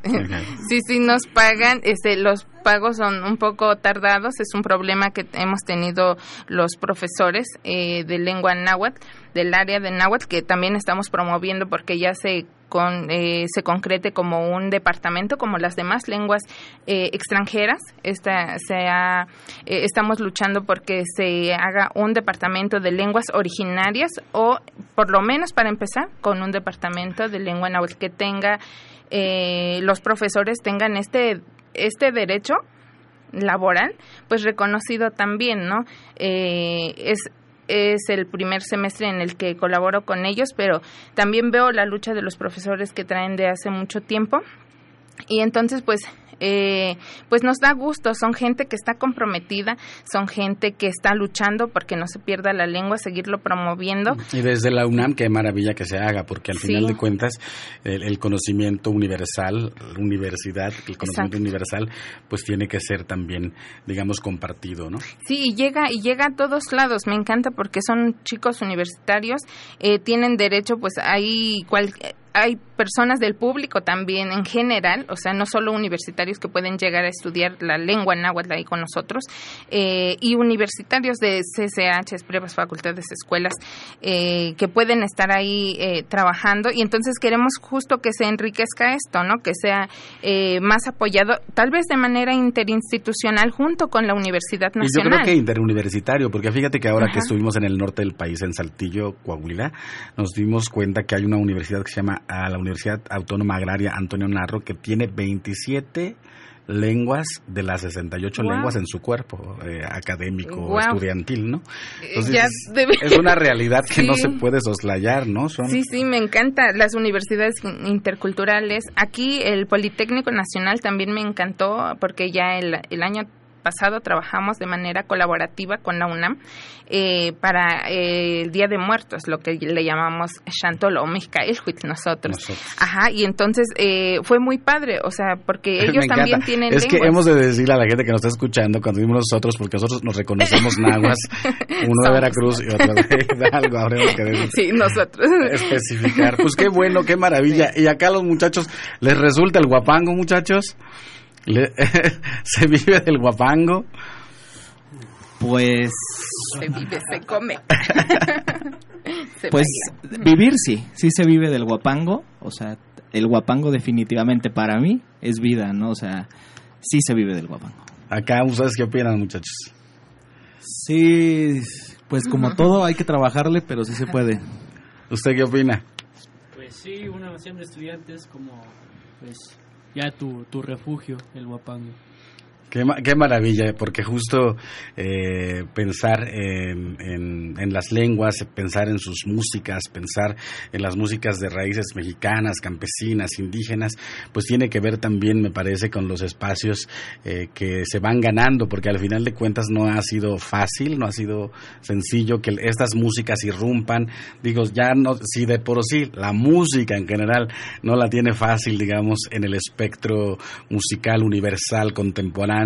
Sí, sí nos pagan. Este, los pagos son un poco tardados. Es un problema que hemos tenido los profesores eh, de lengua náhuatl, del área de náhuatl, que también estamos promoviendo porque ya se con, eh, se concrete como un departamento como las demás lenguas eh, extranjeras. Esta, se ha, eh, estamos luchando porque se haga un departamento de lenguas originarias o por lo menos para empezar con un departamento de lengua náhuatl que tenga eh, los profesores tengan este este derecho laboral pues reconocido también no eh, es es el primer semestre en el que colaboro con ellos, pero también veo la lucha de los profesores que traen de hace mucho tiempo. Y entonces, pues, eh, pues nos da gusto, son gente que está comprometida, son gente que está luchando porque no se pierda la lengua, seguirlo promoviendo. Y desde la UNAM, qué maravilla que se haga, porque al Sí. final de cuentas, el, el conocimiento universal, la universidad, el conocimiento Exacto. universal, pues tiene que ser también, digamos, compartido, ¿no? Sí, y llega y llega a todos lados. Me encanta porque son chicos universitarios, eh, tienen derecho, pues hay cual, hay personas del público también en general, o sea, no solo universitarios que pueden llegar a estudiar la lengua náhuatl ahí con nosotros, eh, y universitarios de CCH, pruebas, facultades, escuelas, eh, que pueden estar ahí eh, trabajando. Y entonces queremos justo que se enriquezca esto, ¿no? Que sea eh, más apoyado, tal vez de manera interinstitucional junto con la Universidad Y yo Nacional. creo que interuniversitario, porque fíjate que ahora que estuvimos en el norte del país, en Saltillo, Coahuila, nos dimos cuenta que hay una universidad que se llama la Universidad Autónoma Agraria Antonio Narro, que tiene 27 lenguas de las 68 Guau. lenguas en su cuerpo eh, académico Guau. estudiantil, ¿no? Entonces, ya es, debe- es una realidad que no Sí. se puede soslayar, ¿no? Son Sí, sí, me encanta. Las universidades interculturales. Aquí el Politécnico Nacional también me encantó porque ya el, el año pasado trabajamos de manera colaborativa con la UNAM eh, para eh, el Día de Muertos, lo que le llamamos Shantolo o Mixcaelhuitl nosotros. Ajá, y entonces eh, fue muy padre, o sea, porque ellos también tienen Es que hemos de decirle a la gente que nos está escuchando cuando dimos nosotros, porque nosotros nos reconocemos nahuas, uno de. Veracruz y otro de Hidalgo, habremos que decir- Sí, nosotros. especificar. Pues qué bueno, qué maravilla. Y acá a los muchachos, ¿les resulta el guapango, muchachos? Le- ¿Se vive del guapango? Pues, Se vive, se come. Se pues vivir sí, sí se vive del guapango, o sea, el guapango definitivamente para mí es vida, ¿no? O sea, sí se vive del guapango. Acá, ¿ustedes qué opinan, muchachos? Sí, pues como todo hay que trabajarle, pero sí se puede. ¿Usted qué opina? Pues sí, uno siempre estudiante es como, pues, ya tu, tu refugio, el guapango. Qué, qué maravilla, porque justo eh, pensar en, en- en las lenguas, pensar en sus músicas, pensar en las músicas de raíces mexicanas, campesinas, indígenas, pues tiene que ver también, me parece, con los espacios eh, que se van ganando, porque al final de cuentas no ha sido fácil, no ha sido sencillo que estas músicas irrumpan. Digo, ya no, si de por sí la música en general no la tiene fácil, digamos, en el espectro musical universal contemporáneo,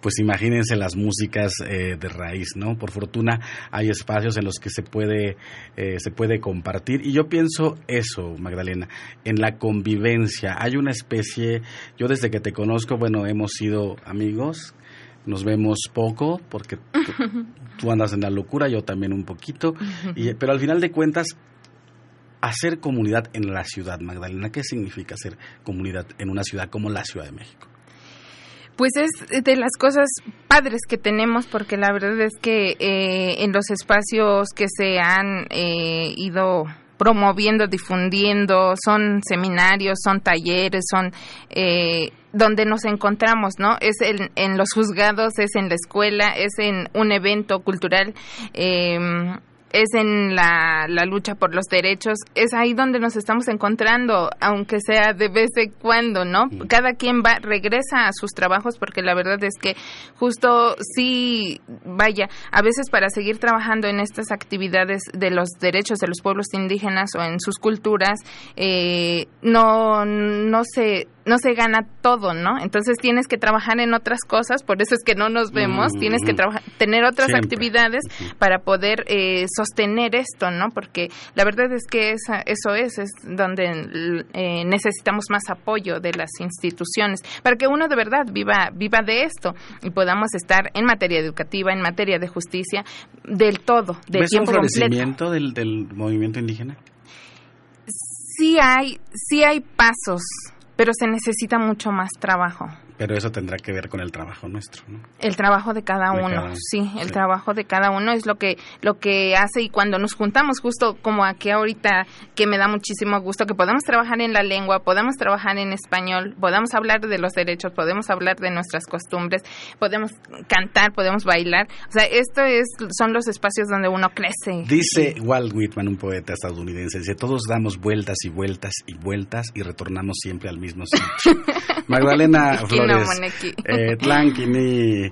pues imagínense las músicas eh, de raíz, ¿no? Por fortuna hay espacios en los que se puede, eh, se puede compartir. Y yo pienso eso, Magdalena, en la convivencia. Hay una especie, yo desde que te conozco, bueno, hemos sido amigos, nos vemos poco porque tú, tú andas en la locura, yo también un poquito, y, pero al final de cuentas, hacer comunidad en la ciudad, Magdalena, ¿qué significa hacer comunidad en una ciudad como la Ciudad de México? Pues es de las cosas padres que tenemos, porque la verdad es que eh, en los espacios que se han eh, ido promoviendo, difundiendo, son seminarios, son talleres, son eh, donde nos encontramos, ¿no? Es en, los juzgados, es en la escuela, es en un evento cultural. eh, es en la, la lucha por los derechos, es ahí donde nos estamos encontrando, aunque sea de vez en cuando, ¿no? Cada quien va, regresa a sus trabajos porque la verdad es que justo sí, vaya, a veces para seguir trabajando en estas actividades de los derechos de los pueblos indígenas o en sus culturas, eh, no, no se no se gana todo, ¿no? Entonces tienes que trabajar en otras cosas, por eso es que no nos vemos, Mm, tienes que mm. trabajar, tener otras Siempre. actividades para poder eh, sostener esto, ¿no? Porque la verdad es que esa, eso es, es donde eh, necesitamos más apoyo de las instituciones para que uno de verdad viva, viva de esto y podamos estar en materia educativa, en materia de justicia, del todo, de ¿Ves un tiempo completo. florecimiento del, del movimiento indígena? Sí hay, sí hay pasos, pero se necesita mucho más trabajo. Pero eso tendrá que ver con el trabajo nuestro, ¿no? El trabajo de cada De uno, cada sí, el trabajo de cada uno es lo que lo que hace y cuando nos juntamos justo como aquí ahorita que me da muchísimo gusto que podemos trabajar en la lengua, podemos trabajar en español, podemos hablar de los derechos, podemos hablar de nuestras costumbres, podemos cantar, podemos bailar, o sea, esto es son los espacios donde uno crece. Dice Walt Whitman, un poeta estadounidense, dice, todos damos vueltas y vueltas y vueltas y retornamos siempre al mismo sitio. Magdalena Flores, eh, tlanqui ni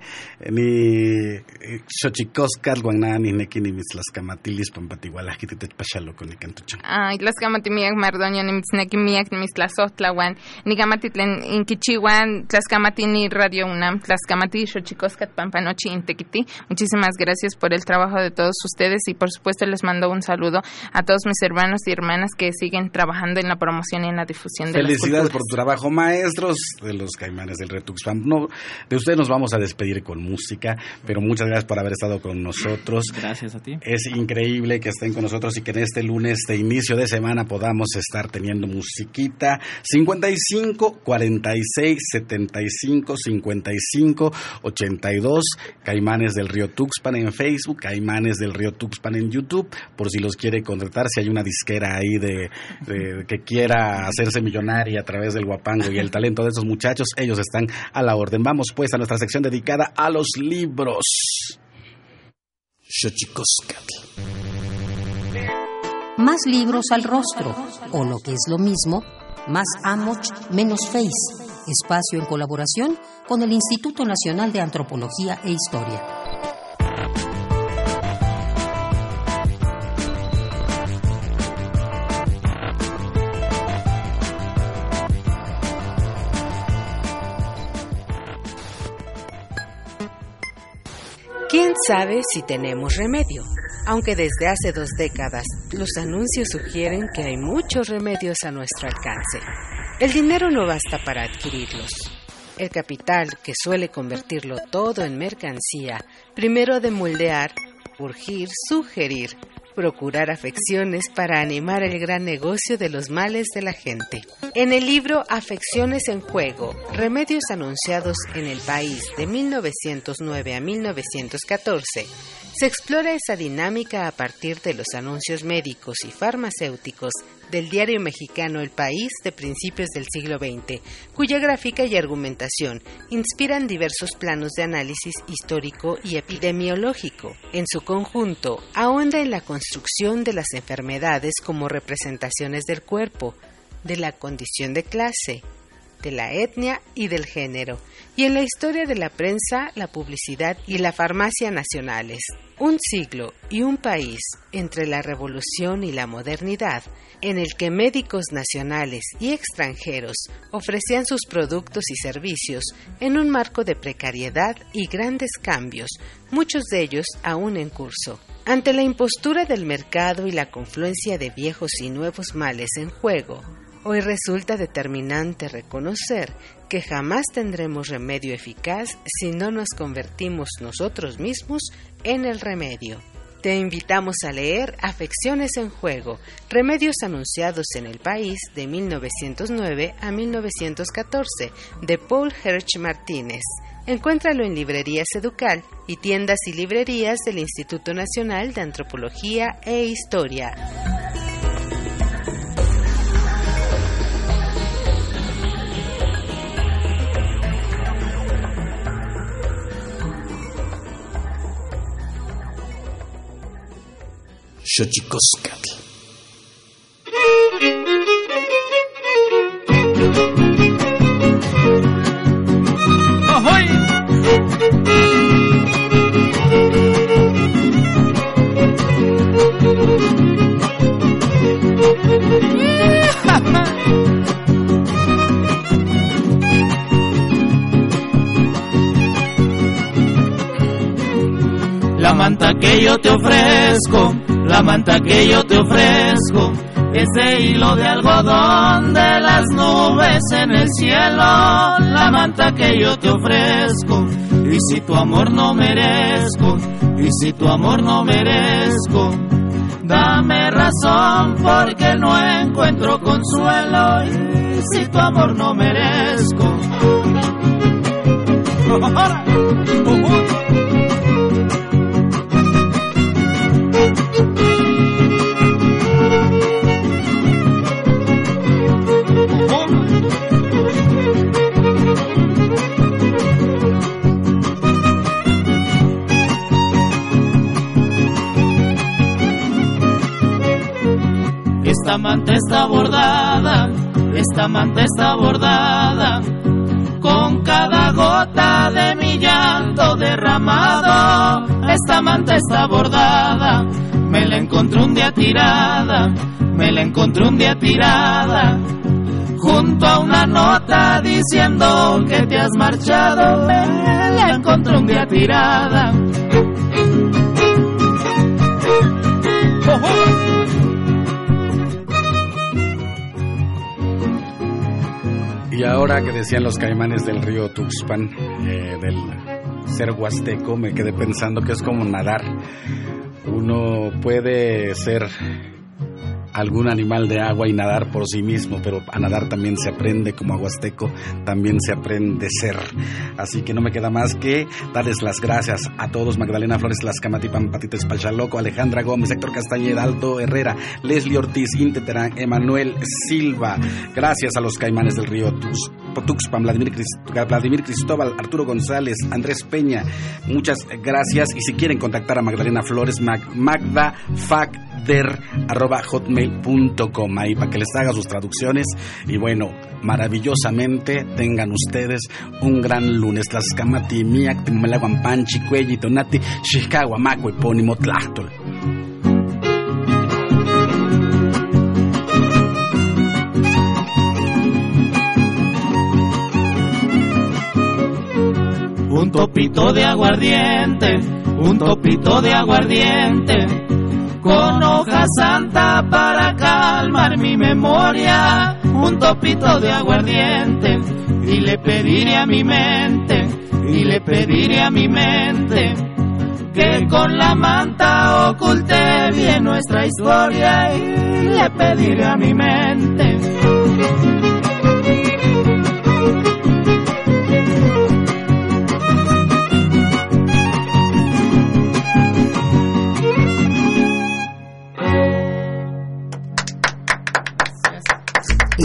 ni xochicoscal guanani neki ni mitzlascamatilis pampatigualajki titechpachaloco ni cantuchan. Ay, las miak mardoño ni mitzneki miak ni mitztlazohtlahuan, ni gamatitlen inkichihuan, tlaskamati ni Radio UNAM, tlaskamati xochicoscat pampanochi intekiti. Muchísimas gracias por el trabajo de todos ustedes y por supuesto les mando un saludo a todos mis hermanos y hermanas que siguen trabajando en la promoción y en la difusión de Felicidades las por tu trabajo, maestros de los Caimanes del Río Tuxpan. No, de ustedes nos vamos a despedir con música, pero muchas gracias por haber estado con nosotros. Gracias a ti. Es increíble que estén con nosotros y que en este lunes de inicio de semana podamos estar teniendo musiquita. 55 46 75 55 82 Caimanes del Río Tuxpan en Facebook, Caimanes del Río Tuxpan en YouTube, por si los quiere contratar, si hay una disquera ahí de, de- que quiera hacerse millonaria a través del guapango y el talento de esos muchachos, ellos están a la orden. Vamos pues a nuestra sección dedicada a los libros. Xochicoscatl. Más libros al rostro, o lo que es lo mismo, más Amoch, menos Face. Espacio en colaboración con el Instituto Nacional de Antropología e Historia. ¿Quién sabe si tenemos remedio? Aunque desde hace dos décadas los anuncios sugieren que hay muchos remedios a nuestro alcance. El dinero no basta para adquirirlos. El capital, que suele convertirlo todo en mercancía, primero de moldear, urgir, sugerir, procurar afecciones para animar el gran negocio de los males de la gente. En el libro Afecciones en Juego, Remedios Anunciados en el País de 1909 a 1914, se explora esa dinámica a partir de los anuncios médicos y farmacéuticos del diario mexicano El País de principios del siglo XX, cuya gráfica y argumentación inspiran diversos planos de análisis histórico y epidemiológico. En su conjunto, ahonda en la construcción de las enfermedades como representaciones del cuerpo, de la condición de clase, de la etnia y del género, y en la historia de la prensa, la publicidad y la farmacia nacionales. Un siglo y un país entre la revolución y la modernidad, en el que médicos nacionales y extranjeros ofrecían sus productos y servicios en un marco de precariedad y grandes cambios, muchos de ellos aún en curso. Ante la impostura del mercado y la confluencia de viejos y nuevos males en juego, Hoy resulta determinante reconocer que jamás tendremos remedio eficaz si no nos convertimos nosotros mismos en el remedio. Te invitamos a leer Afecciones en Juego, Remedios Anunciados en el País de 1909 a 1914, de Paul Hirsch Martínez. Encuéntralo en librerías Educal y tiendas y librerías del Instituto Nacional de Antropología e Historia. Xochicoscatl. La manta que yo te ofrezco la manta que yo te ofrezco, ese hilo de algodón de las nubes en el cielo, la manta que yo te ofrezco. Y si tu amor no merezco, y si tu amor no merezco, dame razón porque no encuentro consuelo. Y si tu amor no merezco. manta está bordada, esta manta está bordada con cada gota de mi llanto derramado. Esta manta está bordada, me la encontré un día tirada, me la encontré un día tirada. Junto a una nota diciendo que te has marchado, me la encontré un día tirada. Y ahora que decían los caimanes del río Tuxpan, eh, del ser huasteco, me quedé pensando que es como nadar. Uno puede ser algún animal de agua y nadar por sí mismo, pero a nadar también se aprende como aguasteco, también se aprende ser. Así que no me queda más que darles las gracias a todos, Magdalena Flores, Las Camati Pampatites Pachaloco, Alejandra Gómez, Héctor Castañeda, Alto Herrera, Leslie Ortiz, Inteterán, Emanuel Silva. Gracias a los caimanes del río Tux, Tuxpan, Vladimir, Vladimir Cristóbal, Arturo González, Andrés Peña. Muchas gracias y si quieren contactar a Magdalena Flores, Magda Fac hotmail.com ahí para que les haga sus traducciones. Y bueno maravillosamente tengan ustedes un gran lunes. Las camati miak timalaguan panchi cuelli tonati chicago maco epónimo tlachtol. Un topito de aguardiente, un topito de aguardiente, con hoja santa para calmar mi memoria, un topito de aguardiente, y le pediré a mi mente, y le pediré a mi mente, que con la manta oculte bien nuestra historia, y le pediré a mi mente.